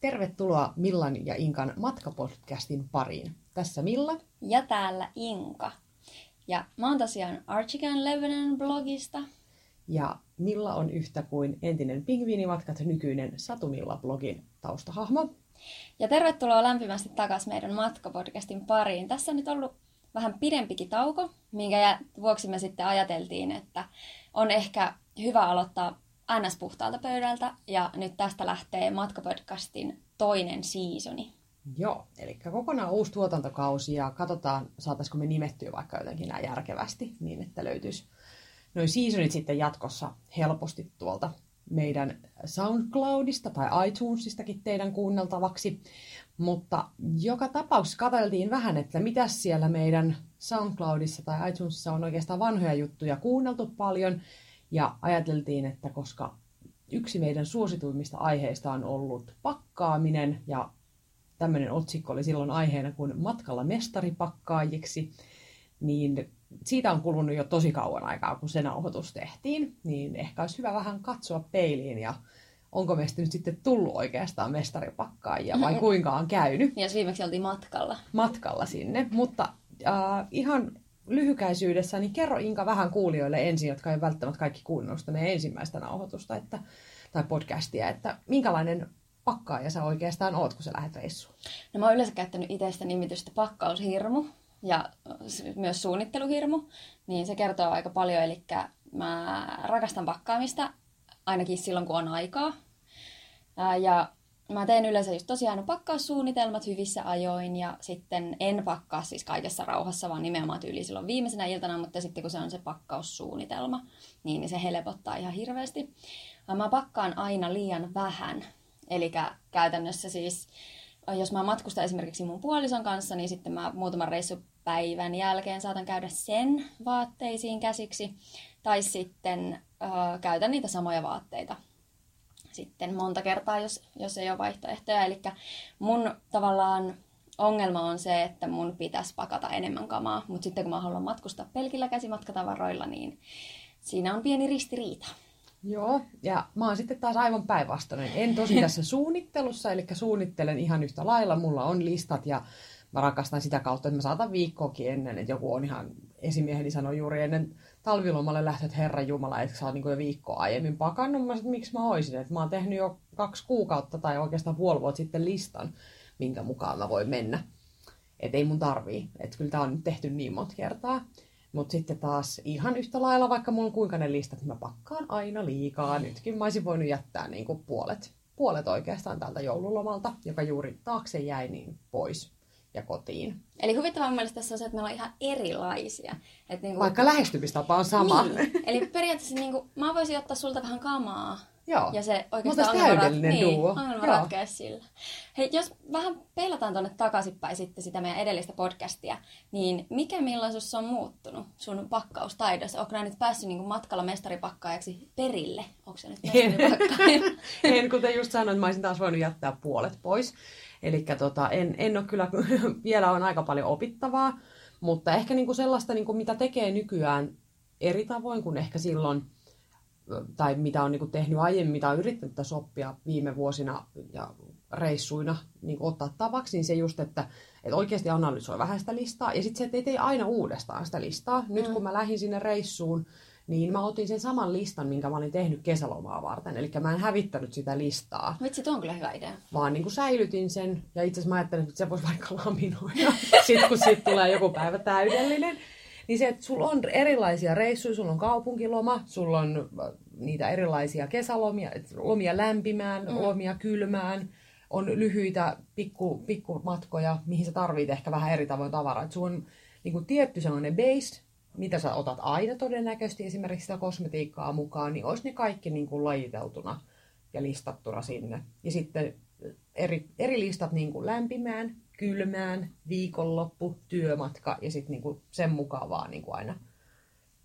Tervetuloa Millan ja Inkan matkapodcastin pariin. Tässä Milla. Ja täällä Inka. Ja mä oon tosiaan Archigan Lebanon blogista. Ja Milla on yhtä kuin entinen Pingviinimatkat nykyinen Satumilla-blogin taustahahmo. Ja tervetuloa lämpimästi takaisin meidän matkapodcastin pariin. Tässä on nyt ollut vähän pidempikin tauko, minkä vuoksi me sitten ajateltiin, että on ehkä hyvä aloittaa ns. puhtaalta pöydältä ja nyt tästä lähtee matkapodcastin toinen seasoni. Joo, eli kokonaan uusi tuotantokausi ja katsotaan, saataisiko me nimettyä vaikka jotenkin näin järkevästi niin, että löytyisi noin seasonit sitten jatkossa helposti tuolta meidän SoundCloudista tai iTunesistakin teidän kuunneltavaksi. Mutta joka tapauksessa katseltiin vähän, että mitä siellä meidän SoundCloudissa tai iTunesissa on oikeastaan vanhoja juttuja kuunneltu paljon. Ja ajateltiin, että koska yksi meidän suosituimmista aiheista on ollut pakkaaminen ja tämmöinen otsikko oli silloin aiheena kuin matkalla mestaripakkaajiksi, niin siitä on kulunut jo tosi kauan aikaa, kun se nauhoitus tehtiin, niin ehkä olisi hyvä vähän katsoa peiliin ja onko meistä nyt sitten tullut oikeastaan mestaripakkaajia vai kuinka on käynyt. Ja viimeksi oltiin matkalla. Matkalla sinne, mutta äh, ihan lyhykäisyydessä, niin kerro Inka vähän kuulijoille ensin, jotka ei välttämättä kaikki kuunnellut meidän ensimmäistä nauhoitusta että, tai podcastia, että minkälainen pakkaaja sä oikeastaan oot, kun sä lähdet reissuun? No mä oon yleensä käyttänyt itsestä nimitystä pakkaushirmu ja myös suunnitteluhirmu, niin se kertoo aika paljon, eli mä rakastan pakkaamista ainakin silloin, kun on aikaa. Ja mä teen yleensä just tosiaan pakkaussuunnitelmat hyvissä ajoin ja sitten en pakkaa siis kaikessa rauhassa, vaan nimenomaan tyyli silloin viimeisenä iltana, mutta sitten kun se on se pakkaussuunnitelma, niin se helpottaa ihan hirveästi. Mä pakkaan aina liian vähän, eli käytännössä siis jos mä matkustan esimerkiksi mun puolison kanssa, niin sitten mä muutaman reissupäivän jälkeen saatan käydä sen vaatteisiin käsiksi. Tai sitten äh, käytän niitä samoja vaatteita sitten monta kertaa, jos, jos ei ole vaihtoehtoja. Eli mun tavallaan ongelma on se, että mun pitäisi pakata enemmän kamaa, mutta sitten kun mä haluan matkustaa pelkillä käsimatkatavaroilla, niin siinä on pieni ristiriita. Joo, ja mä oon sitten taas aivan päinvastainen. En tosi tässä suunnittelussa, eli suunnittelen ihan yhtä lailla. Mulla on listat ja mä rakastan sitä kautta, että mä saatan viikkoakin ennen, että joku on ihan, esimieheni sanoi juuri ennen talvilomalle lähtö, että Herra Jumala, että sä oot niin jo viikkoa aiemmin pakannut. Mä että miksi mä oisin, että mä oon tehnyt jo kaksi kuukautta tai oikeastaan puoli vuotta sitten listan, minkä mukaan mä voin mennä. Että ei mun tarvii, että kyllä tää on nyt tehty niin monta kertaa. Mutta sitten taas ihan yhtä lailla, vaikka mulla on kuinka ne listat, mä pakkaan aina liikaa. Nytkin mä olisin voinut jättää niin kuin puolet, puolet oikeastaan tältä joululomalta, joka juuri taakse jäi, niin pois ja kotiin. Eli huvittavaa mielestä tässä on se, että meillä on ihan erilaisia. Et niin kuin... Vaikka lähestymistapa on sama. Niin. Eli periaatteessa niin kuin, mä voisin ottaa sulta vähän kamaa Joo. Ja se oikeastaan on täydellinen rat... duo. Niin, ongelma ratkeaa sillä. Hei, jos vähän peilataan tuonne takaisinpäin sitten sitä meidän edellistä podcastia, niin mikä millaisuus on muuttunut sun pakkaustaidossa? Onko nyt päässyt niin matkalla mestaripakkaajaksi perille? Onko se nyt en, en, kuten just sanoin, että mä olisin taas voinut jättää puolet pois. Eli tota, en, en ole kyllä, vielä on aika paljon opittavaa, mutta ehkä niinku sellaista, niinku, mitä tekee nykyään eri tavoin kuin ehkä silloin, tai mitä on niinku tehnyt aiemmin, mitä on yrittänyt tässä oppia viime vuosina ja reissuina niin ottaa tavaksi, niin se just, että, että oikeasti analysoi vähän sitä listaa, ja sitten se, että ei tee aina uudestaan sitä listaa. Nyt mm. kun mä lähdin sinne reissuun, niin mä otin sen saman listan, minkä mä olin tehnyt kesälomaa varten. Eli mä en hävittänyt sitä listaa. Vitsi, tuo on kyllä hyvä idea. Vaan niin kuin säilytin sen, ja itse asiassa mä ajattelin, että se voisi vaikka laminoida, sitten kun siitä tulee joku päivä täydellinen. Niin se, että sulla on erilaisia reissuja, sulla on kaupunkiloma, sulla on niitä erilaisia kesälomia, lomia lämpimään, mm. lomia kylmään, on lyhyitä pikku, pikkumatkoja, mihin sä tarvit ehkä vähän eri tavoin tavaraa. Et sulla on niin kuin tietty sellainen base, mitä sä otat aina todennäköisesti esimerkiksi sitä kosmetiikkaa mukaan, niin olisi ne kaikki niin kuin lajiteltuna ja listattuna sinne. Ja sitten eri, eri listat niin kuin lämpimään, kylmään, viikonloppu, työmatka ja sitten niin kuin sen mukaan vaan niin kuin aina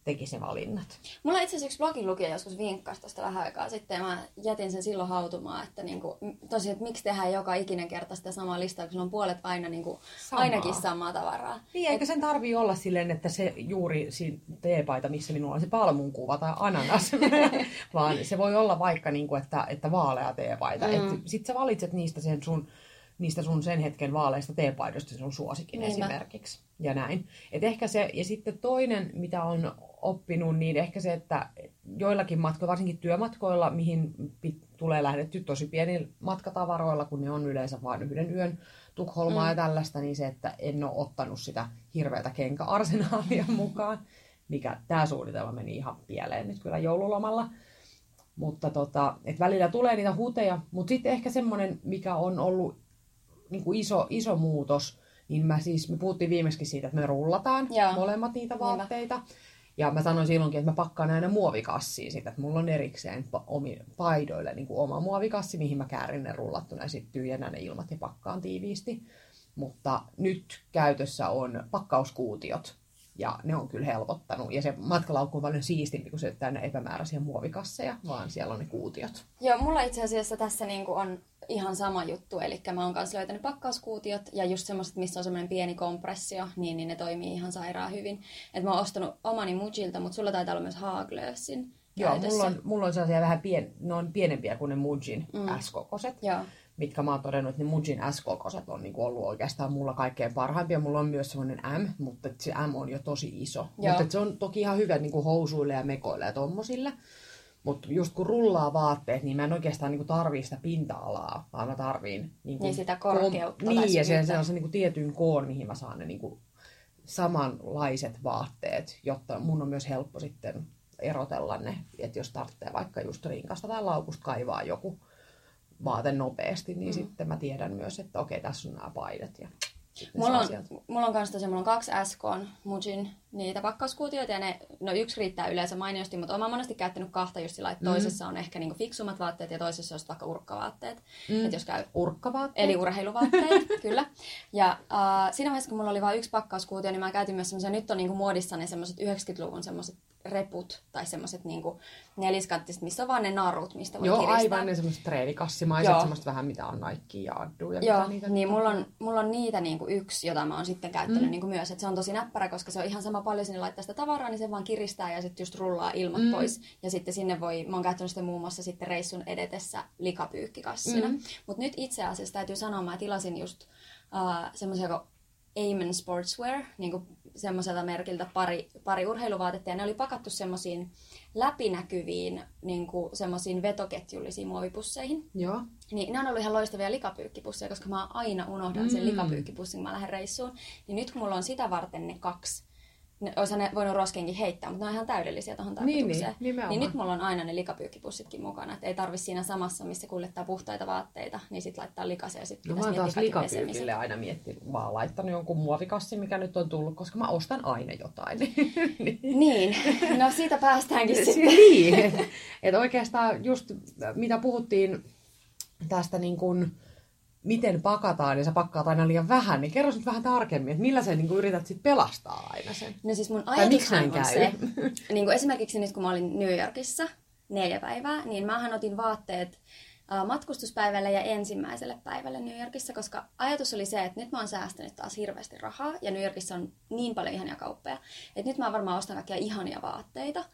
teki se valinnat. Mulla itse asiassa yksi blogin lukija joskus vinkkasi tästä vähän aikaa sitten, ja mä jätin sen silloin hautumaan, että niinku, tosiaan, että miksi tehdään joka ikinen kerta sitä samaa listaa, kun sulla on puolet aina niinku, Samaa. ainakin samaa tavaraa. Niin, eikä sen tarvii olla silleen, että se juuri siinä teepaita, missä minulla on se palmun kuva tai ananas, vaan se voi olla vaikka, niin kuin, että, että vaalea teepaita. Mm. Sitten sä valitset niistä sen sun niistä sun sen hetken vaaleista teepaidosta sun suosikin Niinpä. esimerkiksi. Ja näin. Et ehkä se, ja sitten toinen, mitä on oppinut, niin ehkä se, että joillakin matkoilla, varsinkin työmatkoilla, mihin pit, tulee lähdetty tosi pienillä matkatavaroilla, kun ne on yleensä vain yhden yön Tukholmaa mm. ja tällaista, niin se, että en ole ottanut sitä hirveätä kenkäarsenaalia mukaan, mikä tämä suunnitelma meni ihan pieleen nyt kyllä joululomalla. Mutta tota, et välillä tulee niitä huteja, mutta sitten ehkä semmoinen, mikä on ollut niin kuin iso, iso muutos, niin mä siis, me puhuttiin viimeksi siitä, että me rullataan Joo. molemmat niitä Niinpä. Ja mä sanoin silloinkin, että mä pakkaan aina muovikassiin sitä, että mulla on erikseen omi, paidoille niin kuin oma muovikassi, mihin mä käärin ne rullattuna ja sitten tyhjennän ne ilmat ja pakkaan tiiviisti. Mutta nyt käytössä on pakkauskuutiot ja ne on kyllä helpottanut. Ja se matkalaukku on paljon siistimpi, kun se täynnä epämääräisiä muovikasseja, vaan siellä on ne kuutiot. Joo, mulla itse asiassa tässä niinku on ihan sama juttu, eli mä oon kanssa löytänyt pakkauskuutiot ja just semmoiset, missä on semmoinen pieni kompressio, niin, niin ne toimii ihan sairaan hyvin. Et mä oon ostanut omani Mujilta, mutta sulla taitaa olla myös Haaglösin Joo, mulla on, mulla on sellaisia vähän pien, ne on pienempiä kuin ne Mujin mm. S-kokoset, Joo. Mitkä mä oon todennut, että ne Mujin S-kokoset on niinku ollut oikeastaan mulla kaikkein parhaimpia. Mulla on myös semmoinen M, mutta se M on jo tosi iso. Joo. Mutta se on toki ihan hyvä niinku housuille ja mekoille ja tommosille. Mutta just kun rullaa vaatteet, niin mä en oikeastaan niinku tarvii sitä pinta-alaa, vaan mä tarviin... Niinku Niin sitä korkeutta Kom- niin, ja se, se on se niinku tietyn koon, mihin mä saan ne niinku samanlaiset vaatteet, jotta mun on myös helppo sitten erotella ne, että jos tarvitsee vaikka just rinkasta tai laukusta kaivaa joku vaate nopeasti, niin mm. sitten mä tiedän myös, että okei, tässä on nämä paidat. Ja Mulla on, sieltä. mulla on kans tosiaan, mulla on kaksi SK Mujin niitä pakkauskuutioita ja ne, no yksi riittää yleensä mainiosti, mutta olen monesti käyttänyt kahta just sillä, että toisessa on ehkä niinku fiksummat vaatteet ja toisessa on vaikka urkkavaatteet. Mm. Että jos käy Urkkavaatteet. Eli urheiluvaatteet, kyllä. Ja äh, siinä vaiheessa, kun mulla oli vain yksi pakkauskuutio, niin mä käytin myös semmoisia, nyt on niinku muodissa ne semmoiset 90-luvun semmoiset reput, tai semmoiset niinku neliskanttiset, missä on vaan ne narut, mistä voi Joo, kiristää. aivan ne semmoiset treenikassimaiset, Joo. semmoiset vähän mitä on Nike ja Addu ja Joo, mitä niitä niin mulla on, mulla on niitä niinku yksi, jota mä oon sitten käyttänyt mm. niinku myös. Et se on tosi näppärä, koska se on ihan sama paljon sinne laittaa sitä tavaraa, niin se vaan kiristää ja sitten just rullaa ilmat mm. pois. Ja sitten sinne voi, mä oon käyttänyt sitä muun muassa sitten reissun edetessä likapyykkikassina. Mm. Mutta nyt itse asiassa täytyy sanoa, mä tilasin just uh, semmoisia Amen Sportswear, niin kuin semmoiselta merkiltä pari, pari urheiluvaatetta, ja ne oli pakattu semmoisiin läpinäkyviin niin kuin semmoisiin vetoketjullisiin muovipusseihin. Joo. Niin ne on ollut ihan loistavia likapyykkipusseja, koska mä aina unohdan sen Mm. likapyykkipussin, kun mä lähden reissuun. Niin nyt kun mulla on sitä varten ne kaksi, ne, oisa ne voinut roskiinkin heittää, mutta ne on ihan täydellisiä tuohon Niin, tarkoitukseen. niin, nimenomaan. niin nyt mulla on aina ne likapyykkipussitkin mukana. Että ei tarvi siinä samassa, missä kuljettaa puhtaita vaatteita, niin sit laittaa likasia ja sitten No mä oon taas likapyykille aina miettinyt, vaan laittanut jonkun muovikassin, mikä nyt on tullut, koska mä ostan aina jotain. niin. Niin, no siitä päästäänkin sitten. niin, että et oikeastaan just mitä puhuttiin tästä niin kuin, miten pakataan ja sä pakkaat aina liian vähän, niin kerro nyt vähän tarkemmin, että millä sä niin kuin yrität sit pelastaa aina sen. No siis mun näin on käy? se, niin kuin esimerkiksi nyt kun mä olin New Yorkissa neljä päivää, niin mähän otin vaatteet matkustuspäivälle ja ensimmäiselle päivälle New Yorkissa, koska ajatus oli se, että nyt mä oon säästänyt taas hirveästi rahaa ja New Yorkissa on niin paljon ihania kauppoja, että nyt mä varmaan ostan kaikkia ihania vaatteita.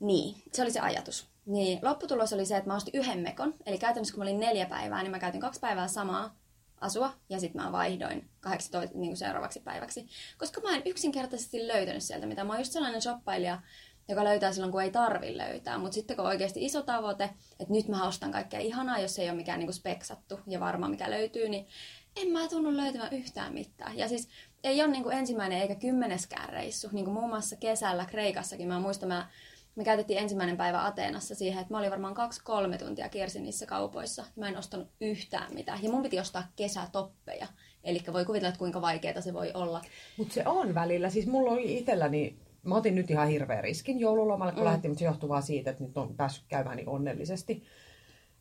Niin, se oli se ajatus. Niin, lopputulos oli se, että mä ostin yhden mekon, eli käytännössä kun mä olin neljä päivää, niin mä käytin kaksi päivää samaa asua, ja sitten mä vaihdoin 18 niin kuin seuraavaksi päiväksi. Koska mä en yksinkertaisesti löytänyt sieltä mitä. Mä oon just sellainen shoppailija, joka löytää silloin, kun ei tarvi löytää. Mutta sitten kun on oikeasti iso tavoite, että nyt mä ostan kaikkea ihanaa, jos ei ole mikään kuin speksattu ja varma mikä löytyy, niin en mä tunnu löytämään yhtään mitään. Ja siis ei ole niin kuin ensimmäinen eikä kymmeneskään reissu. Niin kuin muun muassa kesällä Kreikassakin. Mä muistan, mä me käytettiin ensimmäinen päivä Ateenassa siihen, että mä olin varmaan kaksi-kolme tuntia kiersin niissä kaupoissa. Mä en ostanut yhtään mitään. Ja mun piti ostaa kesätoppeja. Eli voi kuvitella, että kuinka vaikeaa se voi olla. Mutta se on välillä. Siis mulla oli itselläni, mä otin nyt ihan hirveän riskin joululomalle, kun mm. lähdettiin, mutta se johtuu vaan siitä, että nyt on päässyt käymään niin onnellisesti.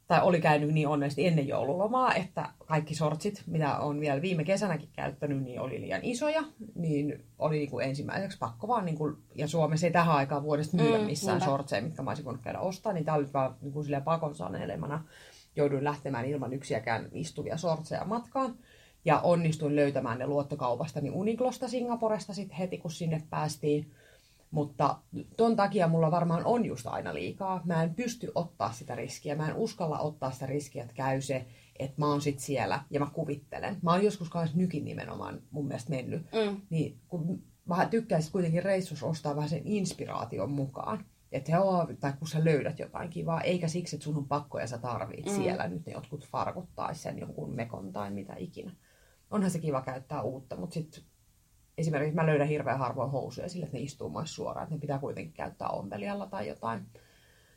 Tai oli käynyt niin onnellisesti ennen joululomaa, että kaikki sortsit, mitä on vielä viime kesänäkin käyttänyt, niin oli liian isoja. Niin oli niin kuin ensimmäiseksi pakko vaan, niin kuin, ja Suomessa ei tähän aikaan vuodesta myydä mm, missään sortseja, mitkä mä olisin voinut käydä ostaa, niin tämä oli vaan niin kuin pakon sanelemana. Jouduin lähtemään ilman yksiäkään istuvia sortseja matkaan. Ja onnistuin löytämään ne luottokaupasta niin Uniklosta Singaporesta sitten heti, kun sinne päästiin. Mutta ton takia mulla varmaan on just aina liikaa. Mä en pysty ottaa sitä riskiä. Mä en uskalla ottaa sitä riskiä, että käy se, että mä oon sit siellä ja mä kuvittelen. Mä oon joskus kanssa nykin nimenomaan mun mielestä mennyt. Mm. Niin kun mä tykkäisin kuitenkin reissus ostaa vähän sen inspiraation mukaan. Että joo, tai kun sä löydät jotain kivaa, eikä siksi, että sun on pakko ja sä tarvit mm. siellä nyt ne jotkut farkut tai sen jonkun mekon tai mitä ikinä. Onhan se kiva käyttää uutta, mutta sitten esimerkiksi mä löydän hirveän harvoin housuja sille, että ne istuu myös suoraan. Että ne pitää kuitenkin käyttää ompelijalla tai jotain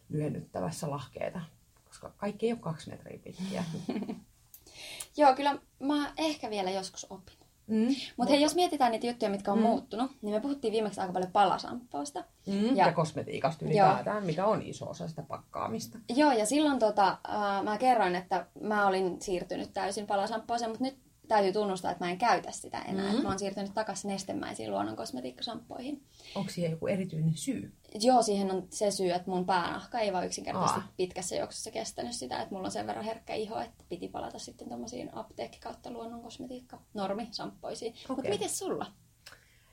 lyhennyttävässä lahkeita, koska kaikki ei ole kaksi metriä pitkiä. Joo, kyllä mä ehkä vielä joskus opin. Mm, Mutta hei, jos mietitään niitä juttuja, mitkä on mm. muuttunut, niin me puhuttiin viimeksi aika paljon palasamppoosta. Mm, ja, ja kosmetiikasta ylipäätään, joo. mikä on iso osa sitä pakkaamista. Joo, ja silloin tota, äh, mä kerroin, että mä olin siirtynyt täysin palasamppooseen, mutta nyt täytyy tunnustaa, että mä en käytä sitä enää. Mm-hmm. Mä oon siirtynyt takaisin nestemäisiin luonnon kosmetiikkasamppoihin. Onko siihen joku erityinen syy? Joo, siihen on se syy, että mun päänahka ei vaan yksinkertaisesti Aa. pitkässä juoksussa kestänyt sitä, että mulla on sen verran herkkä iho, että piti palata sitten tuommoisiin apteekki kautta luonnon kosmetiikka normi samppoisiin. Okay. Mutta miten sulla?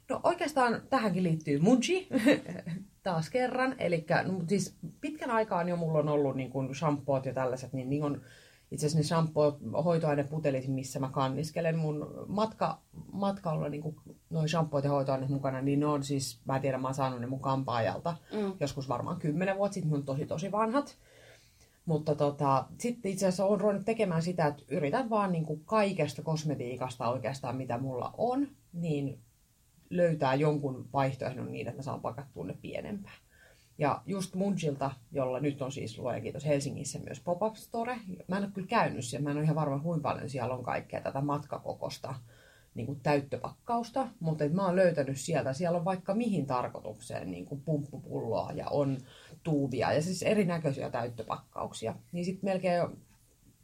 No oikeastaan tähänkin liittyy Muji taas kerran. Eli no, siis pitkän aikaan jo mulla on ollut niin kuin shampoot ja tällaiset, niin, niin on itse asiassa ne shampoo, hoitoaineputelit, missä mä kanniskelen mun matka, matkalla niin noin shampoot ja hoitoaineet mukana, niin ne on siis, mä en tiedä, mä oon saanut ne mun kampaajalta mm. joskus varmaan kymmenen vuotta sitten, ne on tosi tosi vanhat. Mutta tota, sitten itse asiassa olen ruvennut tekemään sitä, että yritän vaan niin kuin kaikesta kosmetiikasta oikeastaan, mitä mulla on, niin löytää jonkun vaihtoehdon niin, että mä saan pakattua ne pienempään. Ja just Munchilta, jolla nyt on siis luojan kiitos Helsingissä myös pop-up store. Mä en ole kyllä käynyt siellä, mä en ole ihan varma kuinka paljon siellä on kaikkea tätä matkakokosta niin kuin täyttöpakkausta, mutta mä oon löytänyt sieltä, siellä on vaikka mihin tarkoitukseen niin kuin pumppupulloa ja on tuubia ja siis erinäköisiä täyttöpakkauksia. Niin sitten melkein,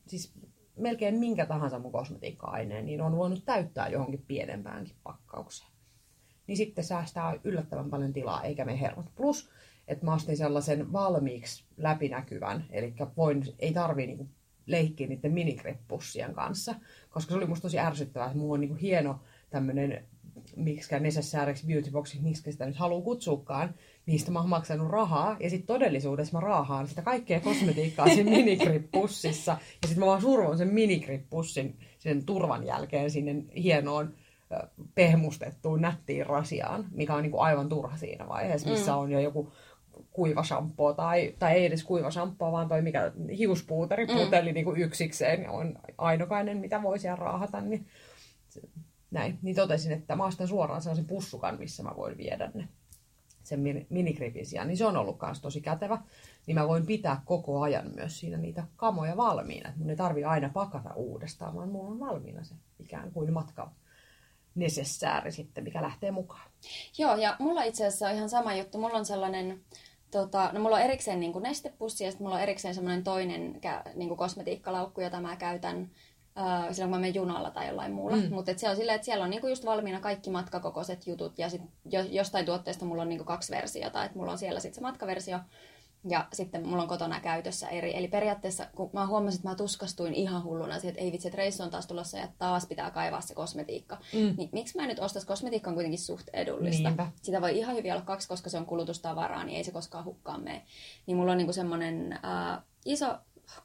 siis melkein minkä tahansa mun kosmetiikka-aineen, niin on voinut täyttää johonkin pienempäänkin pakkaukseen. Niin sitten säästää yllättävän paljon tilaa, eikä me hermot. Plus että mä ostin sellaisen valmiiksi läpinäkyvän, eli voin, ei tarvii niinku leikkiä niiden minikrepussien kanssa, koska se oli musta tosi ärsyttävää, että mulla on niinku hieno tämmöinen miksikään necessaareksi beautyboxi, miksi sitä nyt haluaa kutsuukaan, niistä mä oon maksanut rahaa, ja sitten todellisuudessa mä raahaan sitä kaikkea kosmetiikkaa siinä minikrippussissa, ja sitten mä vaan survoin sen minikrippussin sen turvan jälkeen sinne hienoon pehmustettuun nättiin rasiaan, mikä on niinku aivan turha siinä vaiheessa, missä mm. on jo joku kuiva shampoo tai, tai ei edes kuiva shampoo, vaan toi mikä hiuspuuteri, mm. niin kuin yksikseen on ainokainen, mitä voi siellä raahata. Niin, näin. Niin totesin, että mä ostan suoraan sellaisen pussukan, missä mä voin viedä ne sen minigripin sijaan, niin se on ollut myös tosi kätevä. Niin mä voin pitää koko ajan myös siinä niitä kamoja valmiina. Mun ei tarvi aina pakata uudestaan, vaan mulla on valmiina se ikään kuin matka nesessääri sitten, mikä lähtee mukaan. Joo, ja mulla itse asiassa on ihan sama juttu. Mulla on sellainen Tota, no mulla on erikseen niin kuin nestepussi ja sitten mulla on erikseen semmoinen toinen niin kuin kosmetiikkalaukku, jota mä käytän äh, silloin kun mä menen junalla tai jollain muulla. Mm. Mutta se on silleen, että siellä on niinku just valmiina kaikki matkakokoiset jutut ja sit jo, jostain tuotteesta mulla on niinku kaksi versiota. Että mulla on siellä sitten se matkaversio ja sitten mulla on kotona käytössä eri. Eli periaatteessa, kun mä huomasin, että mä tuskastuin ihan hulluna siihen, että ei vitsi, että reissu on taas tulossa ja taas pitää kaivaa se kosmetiikka. Mm. Niin miksi mä nyt ostas, kosmetiikka on kuitenkin suht edullista. Niinpä. Sitä voi ihan hyvin olla kaksi, koska se on kulutustavaraa, niin ei se koskaan hukkaan mene. Niin mulla on niinku semmonen äh, iso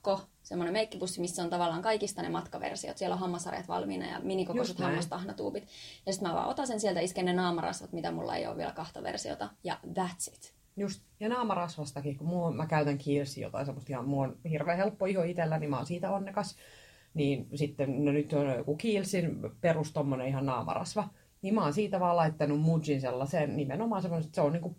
ko, semmoinen meikkipussi, missä on tavallaan kaikista ne matkaversiot. Siellä on hammasarjat valmiina ja minikokoiset hammastahnatuubit. Ja sitten mä vaan otan sen sieltä, isken ne naamarasvat, mitä mulla ei ole vielä kahta versiota. Ja that's it. Just, ja naamarasvastakin, kun mua, mä käytän kiilsi jotain semmoista ihan, mua on hirveän helppo iho itsellä, niin mä oon siitä onnekas. Niin sitten, no nyt on joku kiilsin perus tommonen ihan naamarasva. Niin mä oon siitä vaan laittanut Mujin sellaisen nimenomaan semmoinen, että se on niinku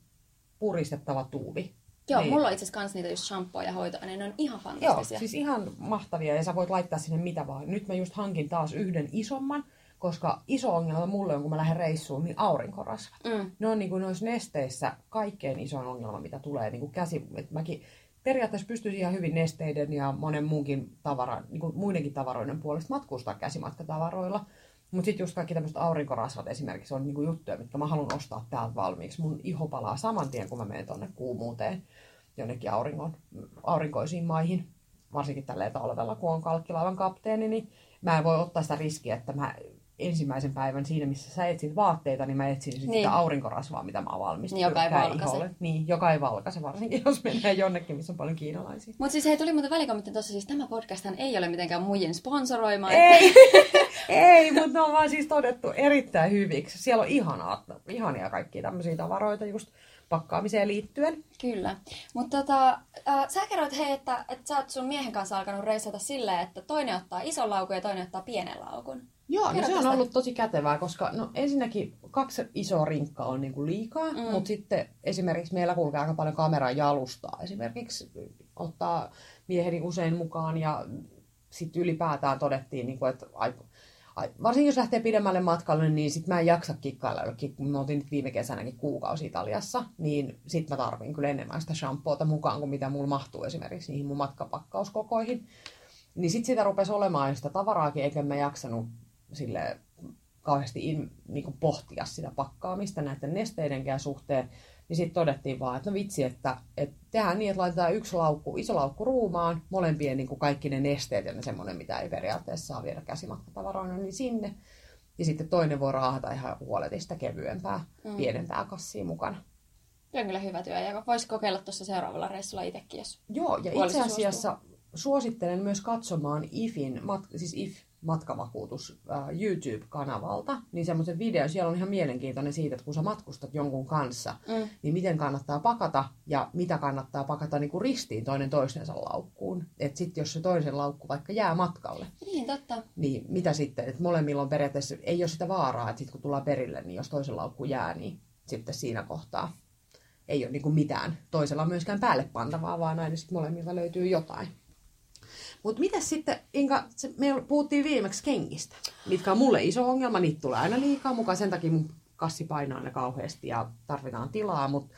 puristettava tuubi. Joo, niin. mulla on itse asiassa niitä just shampoo ja hoito, ne on ihan fantastisia. Joo, siis ihan mahtavia ja sä voit laittaa sinne mitä vaan. Nyt mä just hankin taas yhden isomman, koska iso ongelma mulle on, kun mä lähden reissuun, niin aurinkorasvat. Mm. Ne on niin kuin noissa nesteissä kaikkein isoin ongelma, mitä tulee niin kuin käsi. Et mäkin periaatteessa pystyisi ihan hyvin nesteiden ja monen muunkin tavara, niin kuin muidenkin tavaroiden puolesta matkustaa käsimatkatavaroilla. Mutta sitten just kaikki tämmöiset aurinkorasvat esimerkiksi on niinku juttuja, mitkä mä haluan ostaa täältä valmiiksi. Mun iho palaa saman tien, kun mä menen tonne kuumuuteen jonnekin auringon, aurinkoisiin maihin. Varsinkin tällä talvella, kun on kalkkilaivan kapteeni, niin mä en voi ottaa sitä riskiä, että mä ensimmäisen päivän siinä, missä sä etsit vaatteita, niin mä etsin niin. sitä aurinkorasvaa, mitä mä oon valmis. Niin, joka ei valkase. Niin, joka ei valkase, varsinkin jos menee jonnekin, missä on paljon kiinalaisia. Mutta siis hei, tuli muuten välikommentti tuossa, siis tämä podcasthan ei ole mitenkään muijin sponsoroima. Ei, ei mutta ne on vaan siis todettu erittäin hyviksi. Siellä on ihanaa, ihania kaikkia tämmöisiä tavaroita just pakkaamiseen liittyen. Kyllä. Mutta tota, äh, sä kerroit hei, että, että sä oot sun miehen kanssa alkanut reissata silleen, että toinen ottaa ison laukun ja toinen ottaa pienen laukun. Joo, no se on ollut tosi kätevää, koska no, ensinnäkin kaksi isoa rinkkaa on niinku liikaa, mm. mutta sitten esimerkiksi meillä kulkee aika paljon kameran jalustaa. Esimerkiksi ottaa mieheni usein mukaan ja sitten ylipäätään todettiin, niinku, että varsinkin jos lähtee pidemmälle matkalle, niin sit mä en jaksa kikkailla jollekin, kun me oltiin nyt viime kesänäkin kuukausi Italiassa, niin sit mä tarvin kyllä enemmän sitä shampoota mukaan kuin mitä mulla mahtuu esimerkiksi niihin mun matkapakkauskokoihin. Niin sit sitä rupesi olemaan sitä tavaraakin, eikä mä jaksanut sille kauheasti in, niin kuin pohtia sitä pakkaamista näiden nesteidenkään suhteen, niin sitten todettiin vaan, että no vitsi, että, että tehdään niin, että laitetaan yksi laukku, iso laukku ruumaan, molempien niin kuin kaikki ne nesteet ja ne semmoinen, mitä ei periaatteessa saa viedä käsimatkatavaroina, niin sinne. Ja sitten toinen voi raahata ihan huoletista kevyempää, mm. pienempää kassia mukana. Tämä on kyllä hyvä työ, ja voisi kokeilla tuossa seuraavalla reissulla itsekin, jos Joo, ja itse asiassa suostuu. suosittelen myös katsomaan IFin, siis IF matkavakuutus äh, YouTube-kanavalta, niin semmoisen video, siellä on ihan mielenkiintoinen siitä, että kun sä matkustat jonkun kanssa, mm. niin miten kannattaa pakata ja mitä kannattaa pakata niin kuin ristiin toinen toistensa laukkuun. Että sitten jos se toisen laukku vaikka jää matkalle. Niin, totta. Niin mitä sitten, että molemmilla on periaatteessa, ei ole sitä vaaraa, että sitten kun tullaan perille, niin jos toisen laukku jää, niin sitten siinä kohtaa ei ole niin kuin mitään toisella myöskään päälle pantavaa, vaan aina sitten molemmilta löytyy jotain. Mutta mitä sitten, Inka, se, me puhuttiin viimeksi kengistä, mitkä on mulle iso ongelma. Niitä tulee aina liikaa mukaan, sen takia mun kassi painaa aina kauheasti ja tarvitaan tilaa. Mutta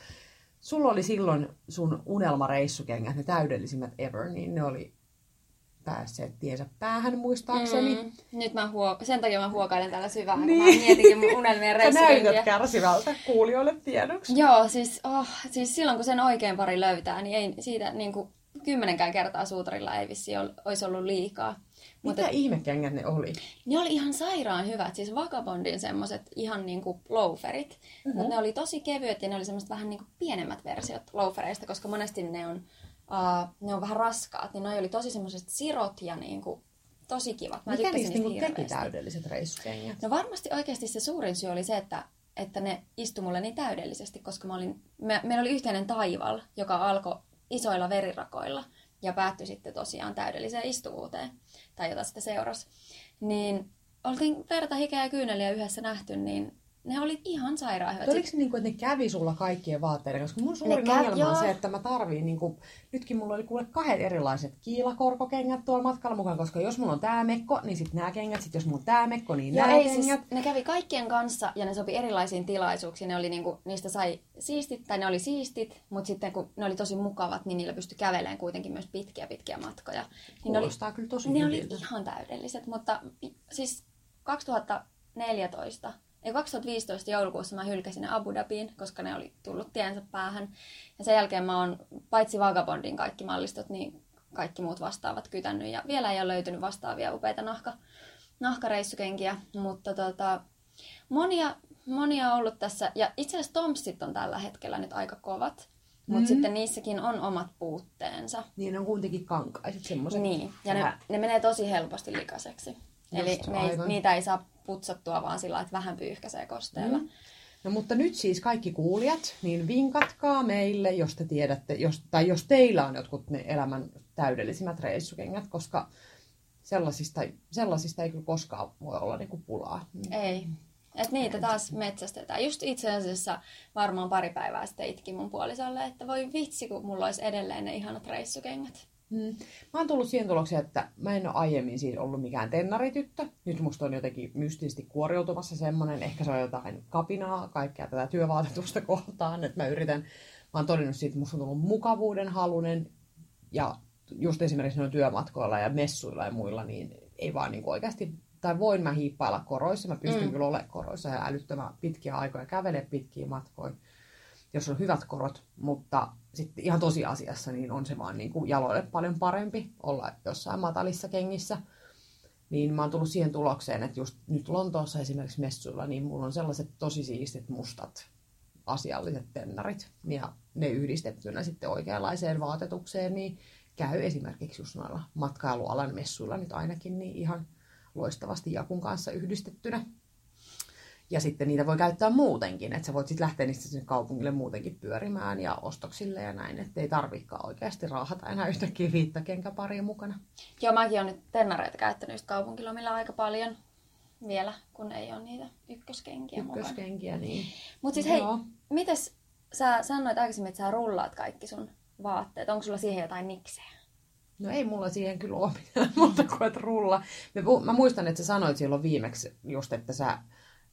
sulla oli silloin sun unelmareissukengät, ne täydellisimmät ever, niin ne oli päässeet tiensä päähän muistaakseni. Mm. Nyt mä huo... sen takia mä huokailen täällä syvään, niin. kun mä mietinkin mun unelmien reissukenkiä. Sä näytät kärsivältä kuulijoille tiedoksi. Joo, siis, oh, siis silloin kun sen oikein pari löytää, niin ei siitä niin kuin, kymmenenkään kertaa suutarilla ei vissi olisi ollut liikaa. Mitä Mutta, ihmekengät ne oli? Ne oli ihan sairaan hyvät, siis Vagabondin semmoset ihan niinku loaferit. Mm-hmm. Mutta ne oli tosi kevyet ja ne oli semmoiset vähän niinku pienemmät versiot loafereista, koska monesti ne on, uh, ne on vähän raskaat. Niin ne oli tosi semmoiset sirot ja niinku, tosi kivat. Mä Mikä niistä niinku teki täydelliset reissukengät? No varmasti oikeasti se suurin syy oli se, että että ne istu mulle niin täydellisesti, koska mä olin, me, meillä oli yhteinen taival, joka alkoi isoilla verirakoilla ja päättyi sitten tosiaan täydelliseen istuvuuteen, tai jota sitten seurasi. Niin oltiin verta, hikeä ja kyyneliä yhdessä nähty, niin ne oli ihan sairaan hyvät. Oliko se niin kuin, että ne kävi sulla kaikkien vaatteiden? Koska mun suurin kävi, ongelma on se, että mä tarviin, niin kuin, nytkin mulla oli kuule kahdet erilaiset kiilakorkokengät tuolla matkalla mukaan, koska jos mulla on tää mekko, niin sitten nämä kengät, sitten jos mulla on tää mekko, niin nämä ei, siis kengät. Siis, ne kävi kaikkien kanssa ja ne sopi erilaisiin tilaisuuksiin. Ne oli niin kuin, niistä sai siistit, tai ne oli siistit, mutta sitten kun ne oli tosi mukavat, niin niillä pystyi kävelemään kuitenkin myös pitkiä pitkiä matkoja. Niin Kuulostaa oli, kyllä tosi Ne oli ihan täydelliset, mutta siis 2014 ja 2015 joulukuussa mä hylkäsin Abu Dhabiin, koska ne oli tullut tiensä päähän. Ja sen jälkeen mä oon paitsi Vagabondin kaikki mallistot, niin kaikki muut vastaavat kytännyt. Ja vielä ei ole löytynyt vastaavia upeita nahka, nahkareissukenkiä, mutta tota, monia, monia on ollut tässä. Ja itse asiassa Tomsit on tällä hetkellä nyt aika kovat. Mutta mm. sitten niissäkin on omat puutteensa. Niin, ne on kuitenkin kankaiset semmoiset. Niin, ja ne, ne menee tosi helposti likaseksi. Eli ei, niitä ei saa putsattua vaan sillä että vähän pyyhkäisee kosteella. Mm. No mutta nyt siis kaikki kuulijat, niin vinkatkaa meille, jos te tiedätte, jos, tai jos teillä on jotkut ne elämän täydellisimmät reissukengät, koska sellaisista, sellaisista ei kyllä koskaan voi olla niinku pulaa. Ei. Et niitä taas metsästetään. Just itse asiassa varmaan pari päivää sitten itki mun puolisolle, että voi vitsi, kun mulla olisi edelleen ne ihanat reissukengät. Mm. Mä oon tullut siihen tulokseen, että mä en ole aiemmin siis ollut mikään tennarityttö. Nyt musta on jotenkin mystisesti kuoriutumassa semmonen, ehkä se on jotain kapinaa, kaikkea tätä työvaatetusta kohtaan, että mä yritän, mä oon todennut siitä, että musta on tullut mukavuuden halunen, ja just esimerkiksi noilla työmatkoilla ja messuilla ja muilla, niin ei vaan niin oikeasti, tai voin mä hiippailla koroissa, mä pystyn mm. kyllä olemaan koroissa ja älyttömän pitkiä aikoja, kävelee pitkiä matkoja, jos on hyvät korot, mutta sitten ihan tosiasiassa niin on se vaan niin kuin jaloille paljon parempi olla jossain matalissa kengissä. Niin mä oon tullut siihen tulokseen, että just nyt Lontoossa esimerkiksi messuilla, niin mulla on sellaiset tosi siistit mustat asialliset tennarit. Ja ne yhdistettynä sitten oikeanlaiseen vaatetukseen, niin käy esimerkiksi just noilla matkailualan messuilla nyt ainakin niin ihan loistavasti Jakun kanssa yhdistettynä. Ja sitten niitä voi käyttää muutenkin, että sä voit sitten lähteä niistä sinne kaupungille muutenkin pyörimään ja ostoksille ja näin, että ei tarvikaan oikeasti raahata enää yhtäkkiä viittä kenkäparia mukana. Joo, mäkin olen nyt tennareita käyttänyt just kaupunkilomilla aika paljon vielä, kun ei ole niitä ykköskenkiä, ykköskenkiä mukana. niin. Mutta siis hei, mites sä sanoit aikaisemmin, että sä rullaat kaikki sun vaatteet. Onko sulla siihen jotain niksejä? No ei mulla siihen kyllä ole mitään muuta kuin että rulla. Mä muistan, että sä sanoit silloin viimeksi just, että sä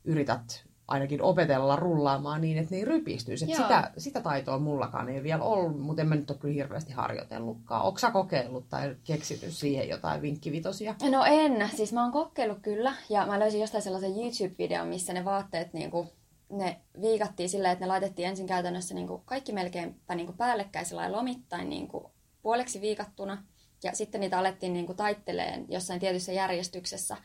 yrität ainakin opetella rullaamaan niin, että ne ei rypistyisi. sitä, sitä taitoa mullakaan ei vielä ollut, mutta en mä nyt ole kyllä hirveästi harjoitellutkaan. Onko sä kokeillut tai keksity siihen jotain vinkkivitosia? No en. Siis mä oon kokeillut kyllä. Ja mä löysin jostain sellaisen YouTube-videon, missä ne vaatteet niinku, ne viikattiin silleen, että ne laitettiin ensin käytännössä niinku kaikki melkeinpä niinku päällekkäisellä lomittain niinku puoleksi viikattuna. Ja sitten niitä alettiin niinku taitteleen jossain tietyssä järjestyksessä.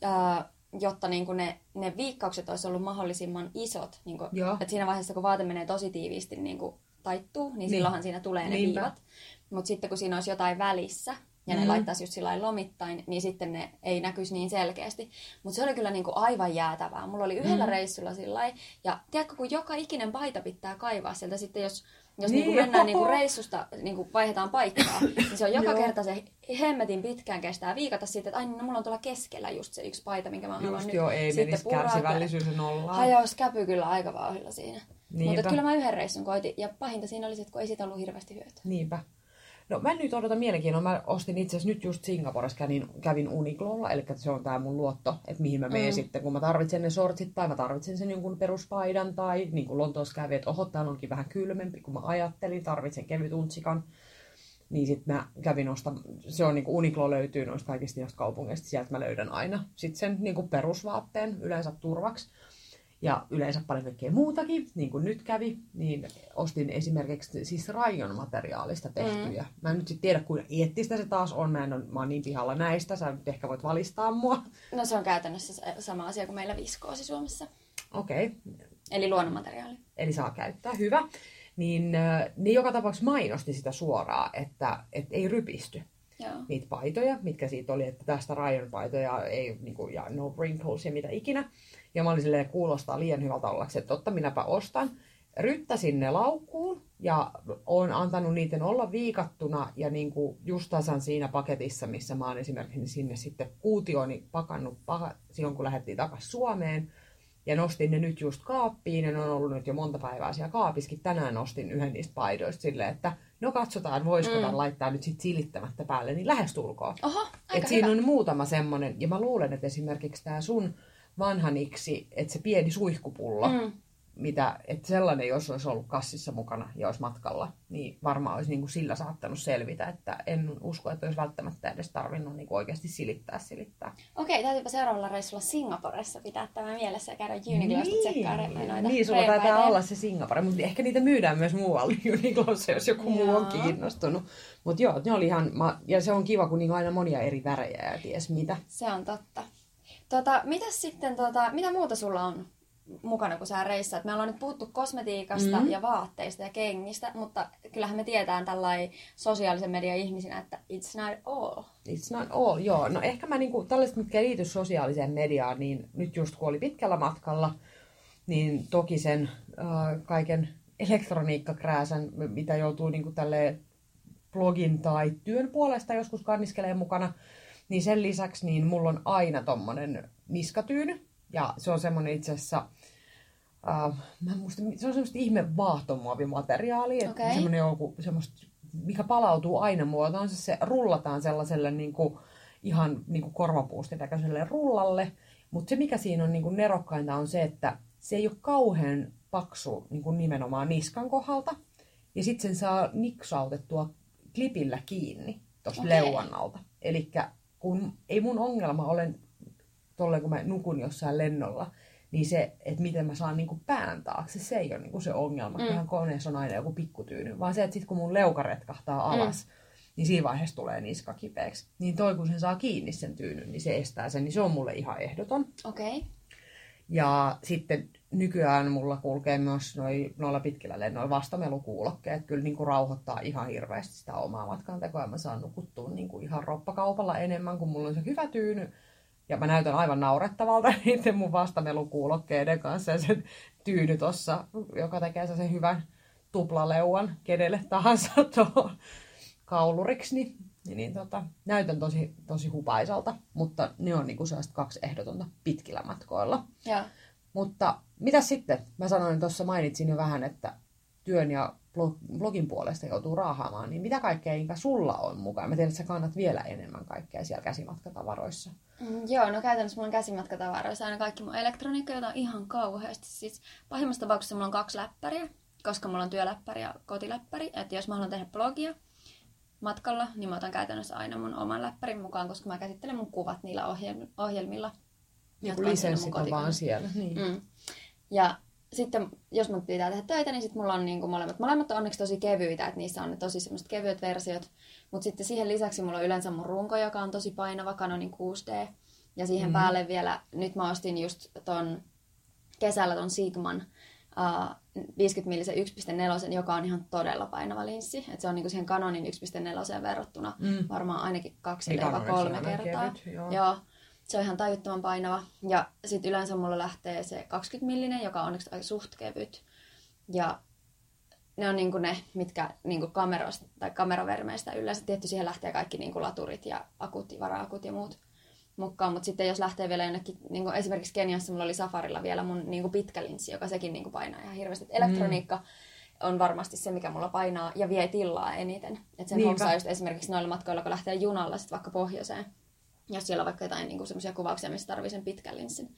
Ja jotta niin kuin ne, ne viikkaukset olisi ollut mahdollisimman isot. Niin kuin, että siinä vaiheessa, kun vaate menee tosi tiiviisti niin kuin taittuu, niin, niin silloinhan siinä tulee ne Niinpä. viivat. Mutta sitten kun siinä olisi jotain välissä, ja ne mm. laittaisi just sillä lomittain, niin sitten ne ei näkyisi niin selkeästi. Mutta se oli kyllä niinku aivan jäätävää. Mulla oli yhdellä mm. reissulla sillä ja tiedätkö, kun joka ikinen paita pitää kaivaa sieltä sitten, jos jos niin, niin mennään niin reissusta, niin vaihdetaan paikkaa, niin se on joka kerta se hemmetin pitkään kestää viikata sitten, että aina no, mulla on tuolla keskellä just se yksi paita, minkä mä haluan just nyt. joo, ei sitten menisi kärsivällisyys nollaan. Hajaus käpy kyllä aika vauhdilla siinä. Niinpä. Mutta kyllä mä yhden reissun koitin, ja pahinta siinä oli se, että kun ei siitä ollut hirveästi hyötyä. Niinpä. No mä nyt odotan mielenkiinnolla. Mä ostin itse asiassa nyt just Singaporessa kävin, kävin Uniqlolla, eli se on tää mun luotto, että mihin mä menen mm. sitten, kun mä tarvitsen ne sortsit tai mä tarvitsen sen jonkun peruspaidan tai niin kuin Lontoossa kävi, että oho, täällä onkin vähän kylmempi, kun mä ajattelin, tarvitsen kevyt untsikan. Niin sitten mä kävin osta, se on niinku Uniqlo löytyy noista kaikista kaupungeista, sieltä mä löydän aina sitten sen niinku perusvaatteen yleensä turvaksi ja yleensä paljon kaikkea muutakin, niin kuin nyt kävi, niin ostin esimerkiksi siis rajon materiaalista tehtyjä. Mm. Mä en nyt sitten tiedä, kuinka eettistä se taas on. Mä, en ole, mä oon niin pihalla näistä, sä nyt ehkä voit valistaa mua. No se on käytännössä sama asia kuin meillä viskoosi Suomessa. Okei. Okay. Eli luonnonmateriaali. Eli saa käyttää, hyvä. Niin, niin joka tapauksessa mainosti sitä suoraan, että, että ei rypisty. Joo. niitä paitoja, mitkä siitä oli, että tästä rajon paitoja ei, niin kuin, ja no wrinkles ja mitä ikinä. Ja mä olin silleen, kuulostaa liian hyvältä ollakseen, että totta, minäpä ostan. Ryttäsin ne laukkuun ja olen antanut niiden olla viikattuna ja niin kuin just tasan siinä paketissa, missä mä oon esimerkiksi sinne sitten kuutioni pakannut silloin, kun lähdettiin takaisin Suomeen. Ja nostin ne nyt just kaappiin ja ne on ollut nyt jo monta päivää siellä kaapiskin. Tänään nostin yhden niistä paidoista silleen, että no katsotaan, voisiko mm. tämän laittaa nyt sit silittämättä päälle, niin lähestulkoon. Oho, aika Et siinä on muutama semmonen, ja mä luulen, että esimerkiksi tämä sun vanhaniksi, että se pieni suihkupullo, mm mitä, että sellainen, jos olisi ollut kassissa mukana ja olisi matkalla, niin varmaan olisi niin kuin sillä saattanut selvitä, että en usko, että olisi välttämättä edes tarvinnut niin kuin oikeasti silittää silittää. Okei, täytyypä seuraavalla reissulla Singaporessa pitää tämä mielessä ja käydä Uniqlosta niin, tsekkaa noita Niin, sulla taitaa olla se Singapore, mutta ehkä niitä myydään myös muualla Uniqlossa, jos joku muu on kiinnostunut. Mutta joo, ne oli ihan, ja se on kiva, kun niin aina monia eri värejä ja ties mitä. Se on totta. Tota, mitäs sitten, tota, mitä muuta sulla on mukana, kun sä reissaat. Me ollaan nyt puhuttu kosmetiikasta mm-hmm. ja vaatteista ja kengistä, mutta kyllähän me tietään tällainen sosiaalisen median ihmisinä, että it's not all. It's not all, joo. No ehkä mä niinku, tällaiset, mitkä liity sosiaaliseen mediaan, niin nyt just kun oli pitkällä matkalla, niin toki sen äh, kaiken elektroniikkakrääsän, mitä joutuu niinku tälle blogin tai työn puolesta joskus kanniskelee mukana, niin sen lisäksi niin mulla on aina tommonen niskatyyny. Ja se on semmonen itse asiassa Uh, mä muistan, se on semmoista ihme vaahtomuovimateriaali, okay. semmoinen joku, semmoista, mikä palautuu aina muotoon. Se, se rullataan sellaiselle niin kuin, ihan niin kuin korvapuustin rullalle. Mutta se, mikä siinä on niin kuin nerokkainta, on se, että se ei ole kauhean paksu niin kuin nimenomaan niskan kohdalta. Ja sitten sen saa niksautettua klipillä kiinni tuosta Okei. leuan alta. Eli kun ei mun ongelma ole, tolleen kun mä nukun jossain lennolla, niin se, että miten mä saan niinku pään taakse, se ei ole niinku se ongelma. Mm. Mm. Ihan koneessa on aina joku pikkutyyny. Vaan se, että sit kun mun leuka retkahtaa alas, mm. niin siinä vaiheessa tulee niska kipeäksi. Niin toi kun sen saa kiinni sen tyynyn, niin se estää sen. Niin se on mulle ihan ehdoton. Okei. Okay. Ja sitten nykyään mulla kulkee myös noi, noilla pitkillä lennoilla vastamelukuulokkeet. Kyllä niin kuin rauhoittaa ihan hirveästi sitä omaa matkantekoa. Mä saan nukuttua niin kuin ihan roppakaupalla enemmän, kun mulla on se hyvä tyyny. Ja mä näytän aivan naurettavalta niiden mun vastamelukuulokkeiden kanssa. Ja se tyyny tossa, joka tekee sen hyvän tuplaleuan kenelle tahansa tuohon kauluriksi, niin, niin, niin tota, näytän tosi, tosi hupaisalta. Mutta ne on niinku sellaiset kaksi ehdotonta pitkillä matkoilla. Joo. Mutta mitä sitten? Mä sanoin tuossa, mainitsin jo vähän, että työn ja blog- blogin puolesta joutuu raahaamaan, niin mitä kaikkea Inka sulla on mukaan? Mä tiedän, että sä kannat vielä enemmän kaikkea siellä käsimatkatavaroissa. Mm, joo, no käytännössä mulla on käsimatkatavaroissa aina kaikki mun elektroniikka, jota on ihan kauheasti. Siis pahimmassa tapauksessa mulla on kaksi läppäriä, koska mulla on työläppäri ja kotiläppäri. Että jos mä haluan tehdä blogia matkalla, niin mä otan käytännössä aina mun oman läppärin mukaan, koska mä käsittelen mun kuvat niillä ohjel- ohjelmilla. Niin jotka siinä mun lisenssit on vaan siellä. Niin. Mm. Mm. Ja sitten jos mun pitää tehdä töitä, niin sitten mulla on niinku molemmat. Molemmat on onneksi tosi kevyitä, että niissä on ne tosi semmoiset kevyet versiot. Mutta sitten siihen lisäksi mulla on yleensä mun runko, joka on tosi painava Canonin 6D. Ja siihen mm. päälle vielä, nyt mä ostin just ton kesällä ton Sigman uh, 50 millisen 1.4, joka on ihan todella painava linssi. Et se on niinku siihen Canonin 1.4 verrattuna Mm. varmaan ainakin kaksi tai kolme kertaa. kevyt, joo. joo. Se on ihan tajuttoman painava. Ja sitten yleensä mulla lähtee se 20 millinen, joka on onneksi aika suht kevyt. Ja ne on niinku ne, mitkä niinku kameroista tai kameravermeistä yleensä. Tietty siihen lähtee kaikki niinku laturit ja akut, vara-akut ja muut mukaan. Mutta sitten jos lähtee vielä jonnekin, niinku esimerkiksi Keniassa mulla oli Safarilla vielä mun niinku pitkä linssi, joka sekin niinku painaa ihan hirveästi. Et Elektroniikka mm. on varmasti se, mikä mulla painaa ja vie tilaa eniten. Et sen Niinpä. homsaa just esimerkiksi noilla matkoilla, kun lähtee junalla sit vaikka pohjoiseen, jos siellä on vaikka jotain niinku semmoisia kuvauksia, missä tarvii sen pitkän linssin,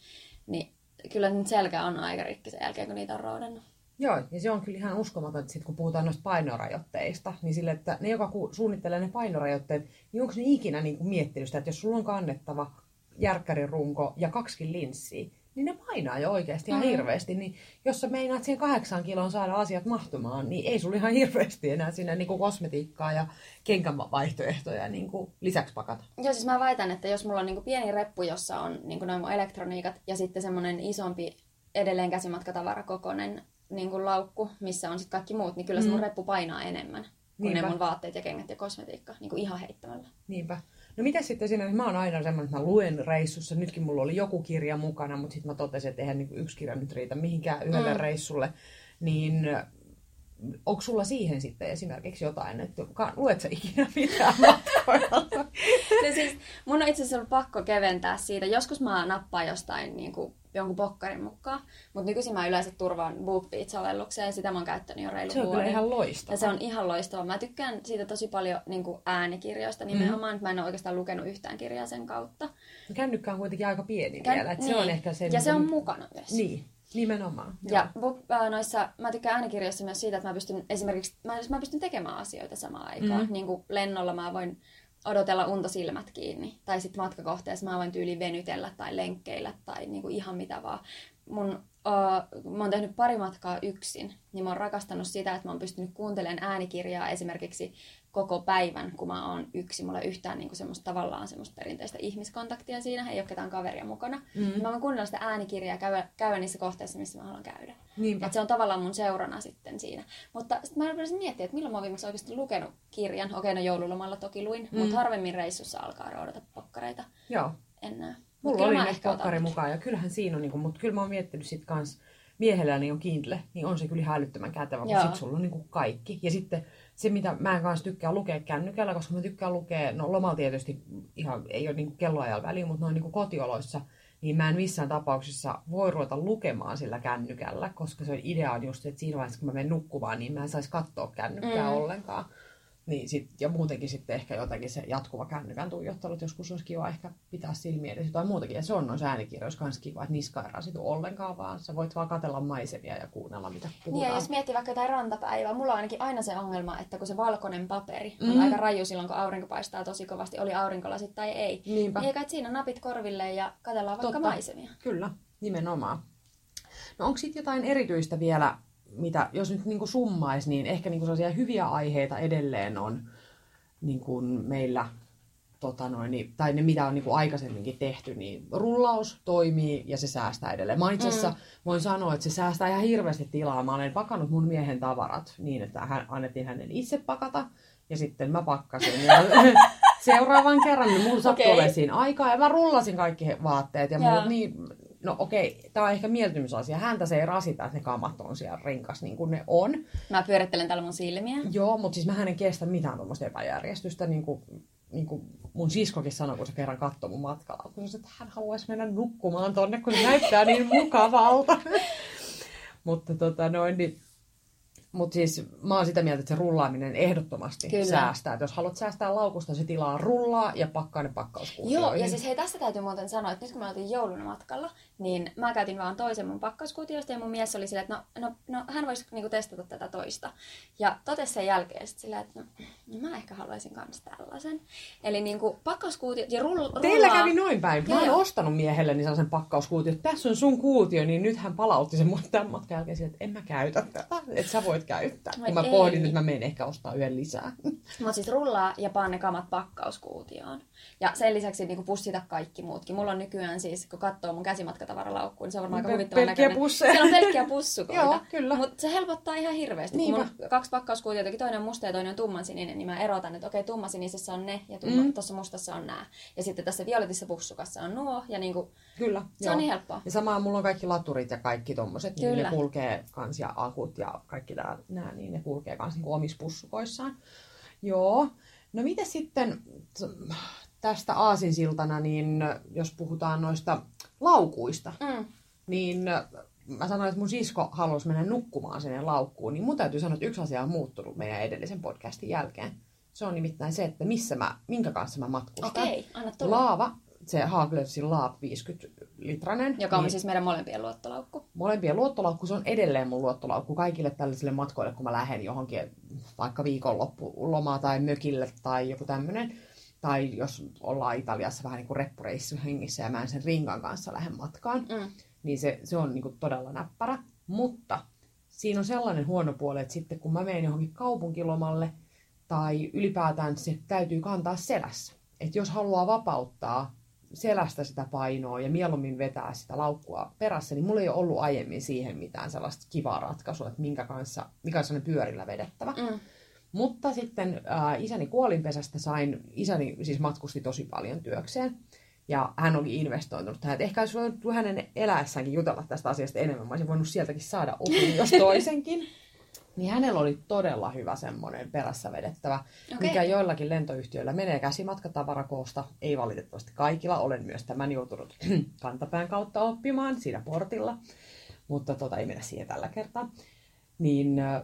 niin kyllä nyt selkä on aika rikki sen jälkeen, kun niitä on roudannut. Joo, ja se on kyllä ihan uskomaton, että sit kun puhutaan noista painorajoitteista, niin sille, että ne, joka suunnittelee ne painorajoitteet, niin onko ne ikinä niin kuin miettinyt sitä, että jos sulla on kannettava järkkärin runko ja kaksikin linssiä, niin ne painaa jo oikeasti ihan Mm. hirveästi. Niin jos sä meinaat siihen kahdeksan kiloon saada asiat mahtumaan, niin ei sulla ihan hirveästi enää sinne niin kuin kosmetiikkaa ja kenkävaihtoehtoja niin kuin lisäksi pakata. Joo, siis mä väitän, että jos mulla on niinku pieni reppu, jossa on niinku noin mun elektroniikat ja sitten semmoinen isompi edelleen käsimatkatavarakokoinen niinku laukku, missä on sitten kaikki muut, niin kyllä se mun Mm. reppu painaa enemmän kuin Niinpä. ne mun vaatteet ja kengät ja kosmetiikka, niinku ihan heittämällä. Niinpä. No mitä sitten siinä, mä oon aina semmoinen, että mä luen reissussa, nytkin mulla oli joku kirja mukana, mutta sitten mä totesin, että eihän niinku yksi kirja nyt riitä mihinkään yhdelle Mm. reissulle, niin onko sulla siihen sitten esimerkiksi jotain, että luet sä ikinä mitään matkoilla? Ja siis mun on itse asiassa ollut pakko keventää siitä. Joskus mä nappaan jostain niin kuin, jonkun pokkarin mukaan, mutta nykyisin mä yleensä turvaan BookBeat-sovellukseen ja sitä mä oon käyttänyt jo reilu Se on kyllä vuoden. ihan loistava. Ja se on ihan loistava. Mä tykkään siitä tosi paljon niin kuin äänikirjoista nimenomaan. Mm. Mä en ole oikeastaan lukenut yhtään kirjaa sen kautta. Kännykkä on kuitenkin aika pieni Kän- vielä, että se on ehkä se... Ja niin se on kuin- mukana myös. Niin, nimenomaan. Ja book, äh, noissa, mä tykkään äänikirjoissa myös siitä, että mä pystyn esimerkiksi, mä, mä pystyn tekemään asioita samaan aikaan. Mm. Niin kuin lennolla mä voin odotella unta silmät kiinni. Tai sitten matkakohteessa mä voin tyyli venytellä tai lenkkeillä tai niin kuin ihan mitä vaan. Mun, uh, mä oon tehnyt pari matkaa yksin, niin mä oon rakastanut sitä, että mä oon pystynyt kuuntelemaan äänikirjaa esimerkiksi koko päivän, kun mä oon yksin. Mulla ei yhtään niin kuin semmoista tavallaan semmoista perinteistä ihmiskontaktia siinä, ei ole ketään kaveria mukana. Mm. Mä voin kuunnella sitä äänikirjaa ja käydä, käydä niissä kohteissa, missä mä haluan käydä. Niinpä. Et se on tavallaan mun seurana sitten siinä. Mutta sitten mä rupesin miettimään, että milloin mä oon viimeksi oikeasti lukenut kirjan. Okei, no joululomalla toki luin, mm. mutta harvemmin reissussa alkaa roudata pokkareita Joo. enää. Mulla oli nyt ehkä pokkari mukaan ja kyllähän siinä on, niinku, mutta kyllä mä oon miettinyt sit kans, miehelläni on Kindle, niin on se kyllä ihan älyttömän kätevä, kun Joo. sit sulla on niinku kaikki. Ja sitten se, mitä mä en kanssa tykkää lukea kännykällä, koska mä tykkään lukea, no lomalla tietysti ihan ei ole niinku kelloajalla väliä, mutta noin niinku kotioloissa, niin mä en missään tapauksessa voi ruveta lukemaan sillä kännykällä, koska se idea on just, että siinä vaiheessa, kun mä menen nukkumaan, niin mä en saisi katsoa kännykkää mm. ollenkaan. Niin sit, ja muutenkin sitten ehkä jotenkin se jatkuva kännykän tuijottelu, että joskus olisi kiva ehkä pitää silmiä edessä tai muutakin. Ja se on noissa äänikirjoissa myös kiva, että niska ei rasitu ollenkaan, vaan sä voit vaan katella maisemia ja kuunnella, mitä puhutaan. Niin, ja jos miettii vaikka jotain rantapäivää, mulla on ainakin aina se ongelma, että kun se valkoinen paperi on mm. aika raju silloin, kun aurinko paistaa tosi kovasti, oli aurinkolasit tai ei. Niinpä. Niin eikä siinä napit korville ja katellaan vaikka Totta. maisemia. Kyllä, nimenomaan. No onko sitten jotain erityistä vielä, mitä, jos nyt niin summaisi, niin ehkä niin sellaisia hyviä aiheita edelleen on niin kuin meillä, tota noin, niin, tai ne mitä on niin kuin aikaisemminkin tehty, niin rullaus toimii ja se säästää edelleen. Mä itse asiassa mm. voin sanoa, että se säästää ihan hirveästi tilaa. Mä olen pakannut mun miehen tavarat niin, että hän, annettiin hänen itse pakata ja sitten mä pakkasin. Ja seuraavan kerran niin mulla sattui olemaan siinä aikaa ja mä rullasin kaikki vaatteet ja Joo. mulla, niin, no okei, tää on ehkä mieltymisasia. Häntä se ei rasita, että ne kamat on siellä rinkas niin kuin ne on. Mä pyörittelen täällä mun silmiä. Joo, mutta siis mä en kestä mitään tuommoista epäjärjestystä. Niin kuin, niin kuin mun siskokin sanoi, kun se kerran katsoi mun matkalla, kun se, että hän haluaisi mennä nukkumaan tonne, kun se näyttää niin mukavalta. mutta tota noin, niin, mutta siis mä oon sitä mieltä, että se rullaaminen ehdottomasti Kyllä. säästää. Että jos haluat säästää laukusta, se tilaa rullaa ja pakkaa ne pakkauskuutioihin. Joo, ja siis hei, tästä täytyy muuten sanoa, että nyt kun me oltiin jouluna matkalla, niin mä käytin vaan toisen mun pakkauskuutiosta ja mun mies oli silleen, että no, no, no hän voisi niinku testata tätä toista. Ja totesi sen jälkeen sit silleen, että no, no mä ehkä haluaisin kans tällaisen. Eli niinku pakkauskuutio ja rull, rullaa... Teillä kävi noin päin. Mä joo. ostanut miehelleni sellaisen pakkauskuutio, että tässä on sun kuutio, niin nyt hän palautti sen mulle tämän matkan jälkeen siihen, että en mä käytä tätä, että sä voit käyttää. Ai Kun mä ei. pohdin, että mä menen ehkä ostaa yhden lisää. Mutta siis rullaa ja paan ne kamat pakkauskuutioon. Ja sen lisäksi niinku pussita kaikki muutkin. Mulla on nykyään siis, kun katsoo mun käsimatkatavaralaukkuun, niin se on varmaan aika huvittavan pelkkiä näköinen. pusseja. Siellä on pelkkiä pussukoita. Joo, kyllä. Mutta se helpottaa ihan hirveästi. Kun Niinpä. mun kaksi pakkauskuutiotakin, toinen on musta ja toinen on tummansininen, niin mä erotan, että okei, tummansinisessä on ne ja tumma, Mm. tuossa mustassa on nämä. Ja sitten tässä violetissa pussukassa on nuo ja niinku, Kyllä. se on niin helppoa. Ja samaa mulla on kaikki laturit ja kaikki tommoset, niin Kyllä. ne kulkee kans ja akut ja kaikki tää, nää, niin ne kulkee kans niin omissa pussukoissaan. Joo. No mitä sitten tästä aasinsiltana, niin jos puhutaan noista laukuista, Mm. niin mä sanoin, että mun sisko halusi mennä nukkumaan sinne laukkuun, niin mun täytyy sanoa, että yksi asia on muuttunut meidän edellisen podcastin jälkeen. Se on nimittäin se, että missä mä, minkä kanssa mä matkustan. Okei, anna tulla. Laava, se Haglöfsin Laab 50 litranen. Joka on niin siis meidän molempien luottolaukku. Molempien luottolaukku, se on edelleen mun luottolaukku kaikille tällaisille matkoille, kun mä lähden johonkin vaikka viikonloppulomaa tai mökille tai joku tämmöinen. Tai jos ollaan Italiassa vähän niin kuin reppureissu hengissä ja mä en sen ringan kanssa lähden matkaan, Mm. niin se, se on niin kuin todella näppärä. Mutta siinä on sellainen huono puoli, että sitten kun mä menen johonkin kaupunkilomalle tai ylipäätään se täytyy kantaa selässä. Että jos haluaa vapauttaa selästä sitä painoa ja mieluummin vetää sitä laukkua perässä, niin mulla ei ole ollut aiemmin siihen mitään sellaista kivaa ratkaisua, että minkä kanssa, mikä on sellainen pyörillä vedettävä. Mm. Mutta sitten äh, isäni kuolinpesästä sain, isäni siis matkusti tosi paljon työkseen. Ja hän oli investoinut tähän. Et ehkä olisi voinut hänen eläessäänkin jutella tästä asiasta enemmän. Mä olisin voinut sieltäkin saada opin, jos toisenkin. Niin hänellä oli todella hyvä semmoinen perässä vedettävä, okay. mikä joillakin lentoyhtiöillä menee käsimatkatavarakoosta. Ei valitettavasti kaikilla. Olen myös tämän joutunut kantapään kautta oppimaan siinä portilla. Mutta tota, ei mennä siihen tällä kertaa. Niin äh,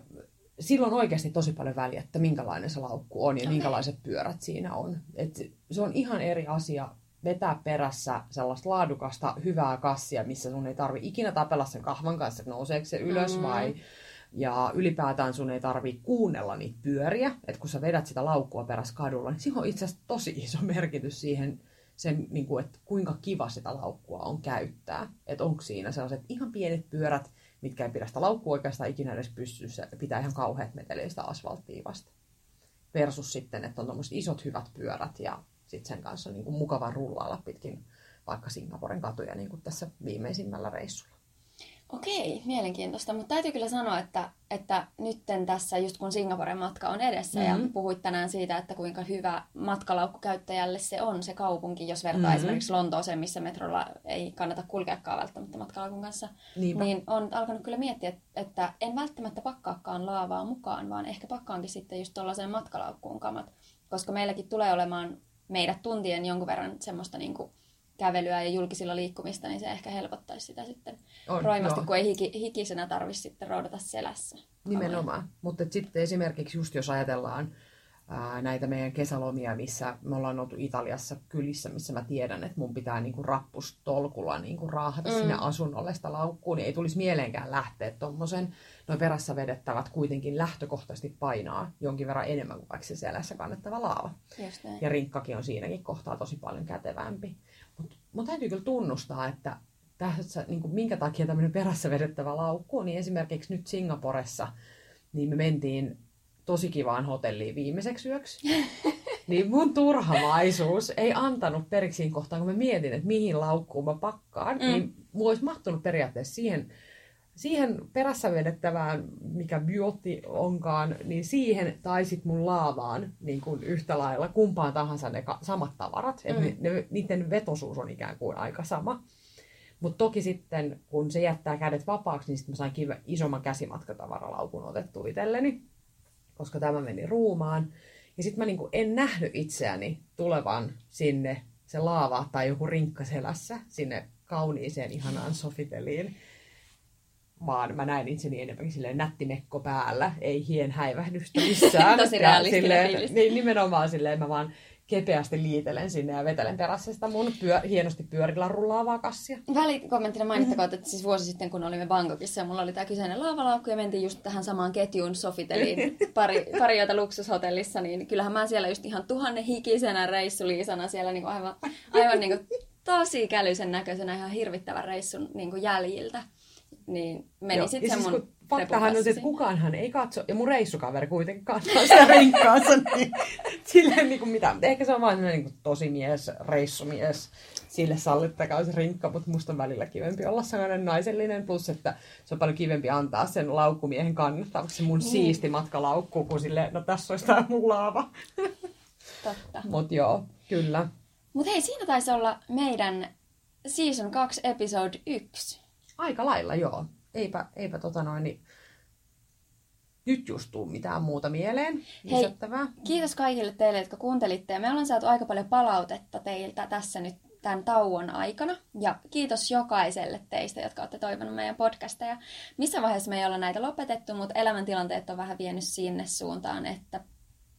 silloin on oikeasti tosi paljon väliä, että minkälainen se laukku on ja Okei. minkälaiset pyörät siinä on. Et se on ihan eri asia vetää perässä sellaista laadukasta, hyvää kassia, missä sun ei tarvi ikinä tapella sen kahvan kanssa, että nouseeko se ylös Mm. vai... Ja ylipäätään sun ei tarvi kuunnella niitä pyöriä, että kun sä vedät sitä laukkua perässä kadulla, niin siinä on itse asiassa tosi iso merkitys siihen, sen, niin kuin, että kuinka kiva sitä laukkua on käyttää. Että onko siinä sellaiset ihan pienet pyörät, mitkä ei pidä sitä laukkua oikeastaan ikinä edes pystyssä, pitää ihan kauheat meteleistä asfalttia vasta. Versus sitten, että on tuommoiset isot hyvät pyörät ja sitten sen kanssa niin kuin mukava rullailla pitkin vaikka Singaporen katuja niin kuin tässä viimeisimmällä reissulla. Okei, mielenkiintoista. Mutta täytyy kyllä sanoa, että, että nytten tässä, just kun Singaporen matka on edessä, mm-hmm. ja puhuit tänään siitä, että kuinka hyvä matkalaukkukäyttäjälle se on, se kaupunki, jos vertaa mm-hmm. Mhm. esimerkiksi Lontooseen, missä metrolla ei kannata kulkeakaan välttämättä matkalaukun kanssa, Niinpä. niin on alkanut kyllä miettiä, että, että en välttämättä pakkaakaan laavaa mukaan, vaan ehkä pakkaankin sitten just tuollaiseen matkalaukkuun kamat, koska meilläkin tulee olemaan meidät tuntien jonkun verran semmoista niin kuin kävelyä ja julkisilla liikkumista, niin se ehkä helpottaisi sitä sitten On, roimasti, joo. kun ei hiki, hikisenä tarvitse sitten roudata selässä. Nimenomaan. Mutta sitten esimerkiksi just jos ajatellaan ää, näitä meidän kesälomia, missä me ollaan oltu Italiassa kylissä, missä mä tiedän, että mun pitää niinku rappustolkulla niinku raahata mm. sinne asunnolle sitä laukkuun, niin ei tulisi mieleenkään lähteä tuommoisen. Noin perässä vedettävät kuitenkin lähtökohtaisesti painaa jonkin verran enemmän kuin vaikka se selässä kannettava laava. Ja rinkkakin on siinäkin kohtaa tosi paljon kätevämpi. Mutta mun täytyy kyllä tunnustaa, että tässä, niin kuin minkä takia tämmöinen perässä vedettävä laukku, niin esimerkiksi nyt Singaporessa, niin me mentiin tosi kivaan hotelliin viimeiseksi yöksi. niin mun turhamaisuus ei antanut periksi siinä kohtaan, kun mä mietin, että mihin laukkuun mä pakkaan. Mm. Niin mulla olisi mahtunut periaatteessa siihen, siihen perässä vedettävään, mikä biotti onkaan, niin siihen tai sit mun laavaan niin kuin yhtä lailla kumpaan tahansa ne samat tavarat. Mm. Ne, ne, niiden vetosuus on ikään kuin aika sama. Mutta toki sitten, kun se jättää kädet vapaaksi, niin sitten mä sain kiva, isomman käsimatkatavaralaukun otettu itselleni koska tämä meni ruumaan. Ja sitten mä niinku en nähnyt itseäni tulevan sinne se laava tai joku rinkka selässä sinne kauniiseen ihanaan sofiteliin. Vaan mä näin itseni enemmänkin silleen nättimekko päällä, ei hien häivähdystä missään. Tosi realistinen silleen, niin, nimenomaan silleen mä vaan kepeästi liitelen sinne ja vetelen perässä sitä mun pyö, hienosti pyörillä rullaavaa kassia. Välikommenttina mainittakoon, että siis vuosi sitten kun olimme Bangkokissa ja mulla oli tämä kyseinen laavalaukku ja mentiin just tähän samaan ketjuun Sofiteliin pari, pari joita luksushotellissa, niin kyllähän mä siellä just ihan tuhannen hikisenä reissuliisana siellä niinku aivan, aivan niinku tosi kälyisen näköisenä ihan hirvittävän reissun niinku jäljiltä. Niin meni sitten siis mun faktahan on se, että kukaanhan ei katso, ja mun reissukaveri kuitenkin katsoo sitä rinkkaansa, niin silleen niin kuin mitä. Ehkä se on vain niin kuin tosi mies, reissumies, sille sallittakaa se rinkka, mutta musta on välillä kivempi olla sellainen naisellinen, plus että se on paljon kivempi antaa sen laukkumiehen kannettavaksi se mun mm. siisti matkalaukku, kun sille, no tässä olisi tämä mun laava. Totta. Mut joo, kyllä. Mut hei, siinä taisi olla meidän season 2 episode 1. Aika lailla, joo eipä, eipä tota noin, niin nyt just tuu mitään muuta mieleen Hei, kiitos kaikille teille, jotka kuuntelitte. Ja me ollaan saatu aika paljon palautetta teiltä tässä nyt tämän tauon aikana. Ja kiitos jokaiselle teistä, jotka olette toivonut meidän podcasteja. Missä vaiheessa me ei olla näitä lopetettu, mutta elämäntilanteet on vähän vienyt sinne suuntaan, että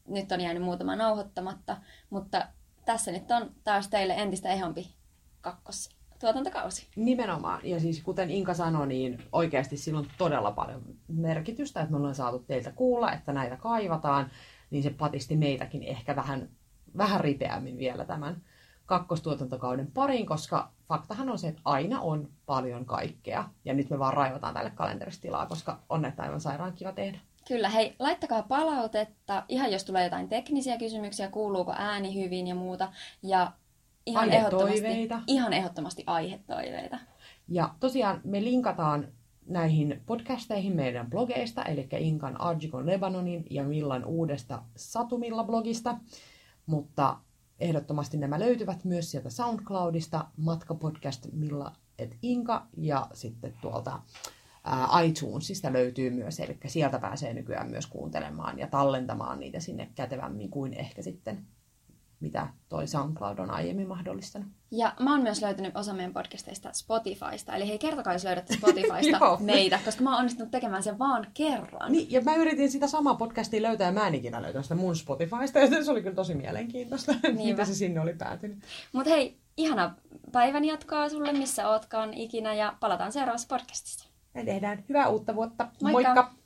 nyt on jäänyt muutama nauhoittamatta. Mutta tässä nyt on taas teille entistä ehompi kakkos tuotantokausi. Nimenomaan. Ja siis kuten Inka sanoi, niin oikeasti sillä on todella paljon merkitystä, että me ollaan saatu teiltä kuulla, että näitä kaivataan, niin se patisti meitäkin ehkä vähän, vähän ripeämmin vielä tämän kakkostuotantokauden pariin, koska faktahan on se, että aina on paljon kaikkea. Ja nyt me vaan raivataan tälle kalenteristilaa, koska on näitä aivan sairaan kiva tehdä. Kyllä, hei, laittakaa palautetta, ihan jos tulee jotain teknisiä kysymyksiä, kuuluuko ääni hyvin ja muuta. Ja Ihan ehdottomasti, ihan ehdottomasti aihetoiveita. Ja tosiaan me linkataan näihin podcasteihin meidän blogeista, eli Inkan Arjikon Lebanonin ja Millan uudesta Satumilla-blogista, mutta ehdottomasti nämä löytyvät myös sieltä SoundCloudista, matkapodcast Milla et Inka, ja sitten tuolta ää, iTunesista löytyy myös, eli sieltä pääsee nykyään myös kuuntelemaan ja tallentamaan niitä sinne kätevämmin kuin ehkä sitten mitä toi SoundCloud on aiemmin mahdollistanut. Ja mä oon myös löytänyt osa meidän podcasteista Spotifysta. Eli hei, kertokaa, jos löydätte Spotifysta meitä, koska mä oon onnistunut tekemään sen vaan kerran. Niin, ja mä yritin sitä samaa podcastia löytää, ja mä en ikinä löytänyt sitä mun Spotifysta, joten se oli kyllä tosi mielenkiintoista, mitä se sinne oli päätynyt. Mut hei, ihana päivän jatkoa sulle, missä ootkaan ikinä, ja palataan seuraavassa podcastissa. Me tehdään hyvää uutta vuotta. Moikka! Moikka.